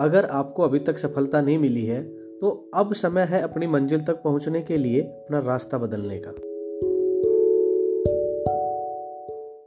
अगर आपको अभी तक सफलता नहीं मिली है तो अब समय है अपनी मंजिल तक पहुँचने के लिए अपना रास्ता बदलने का।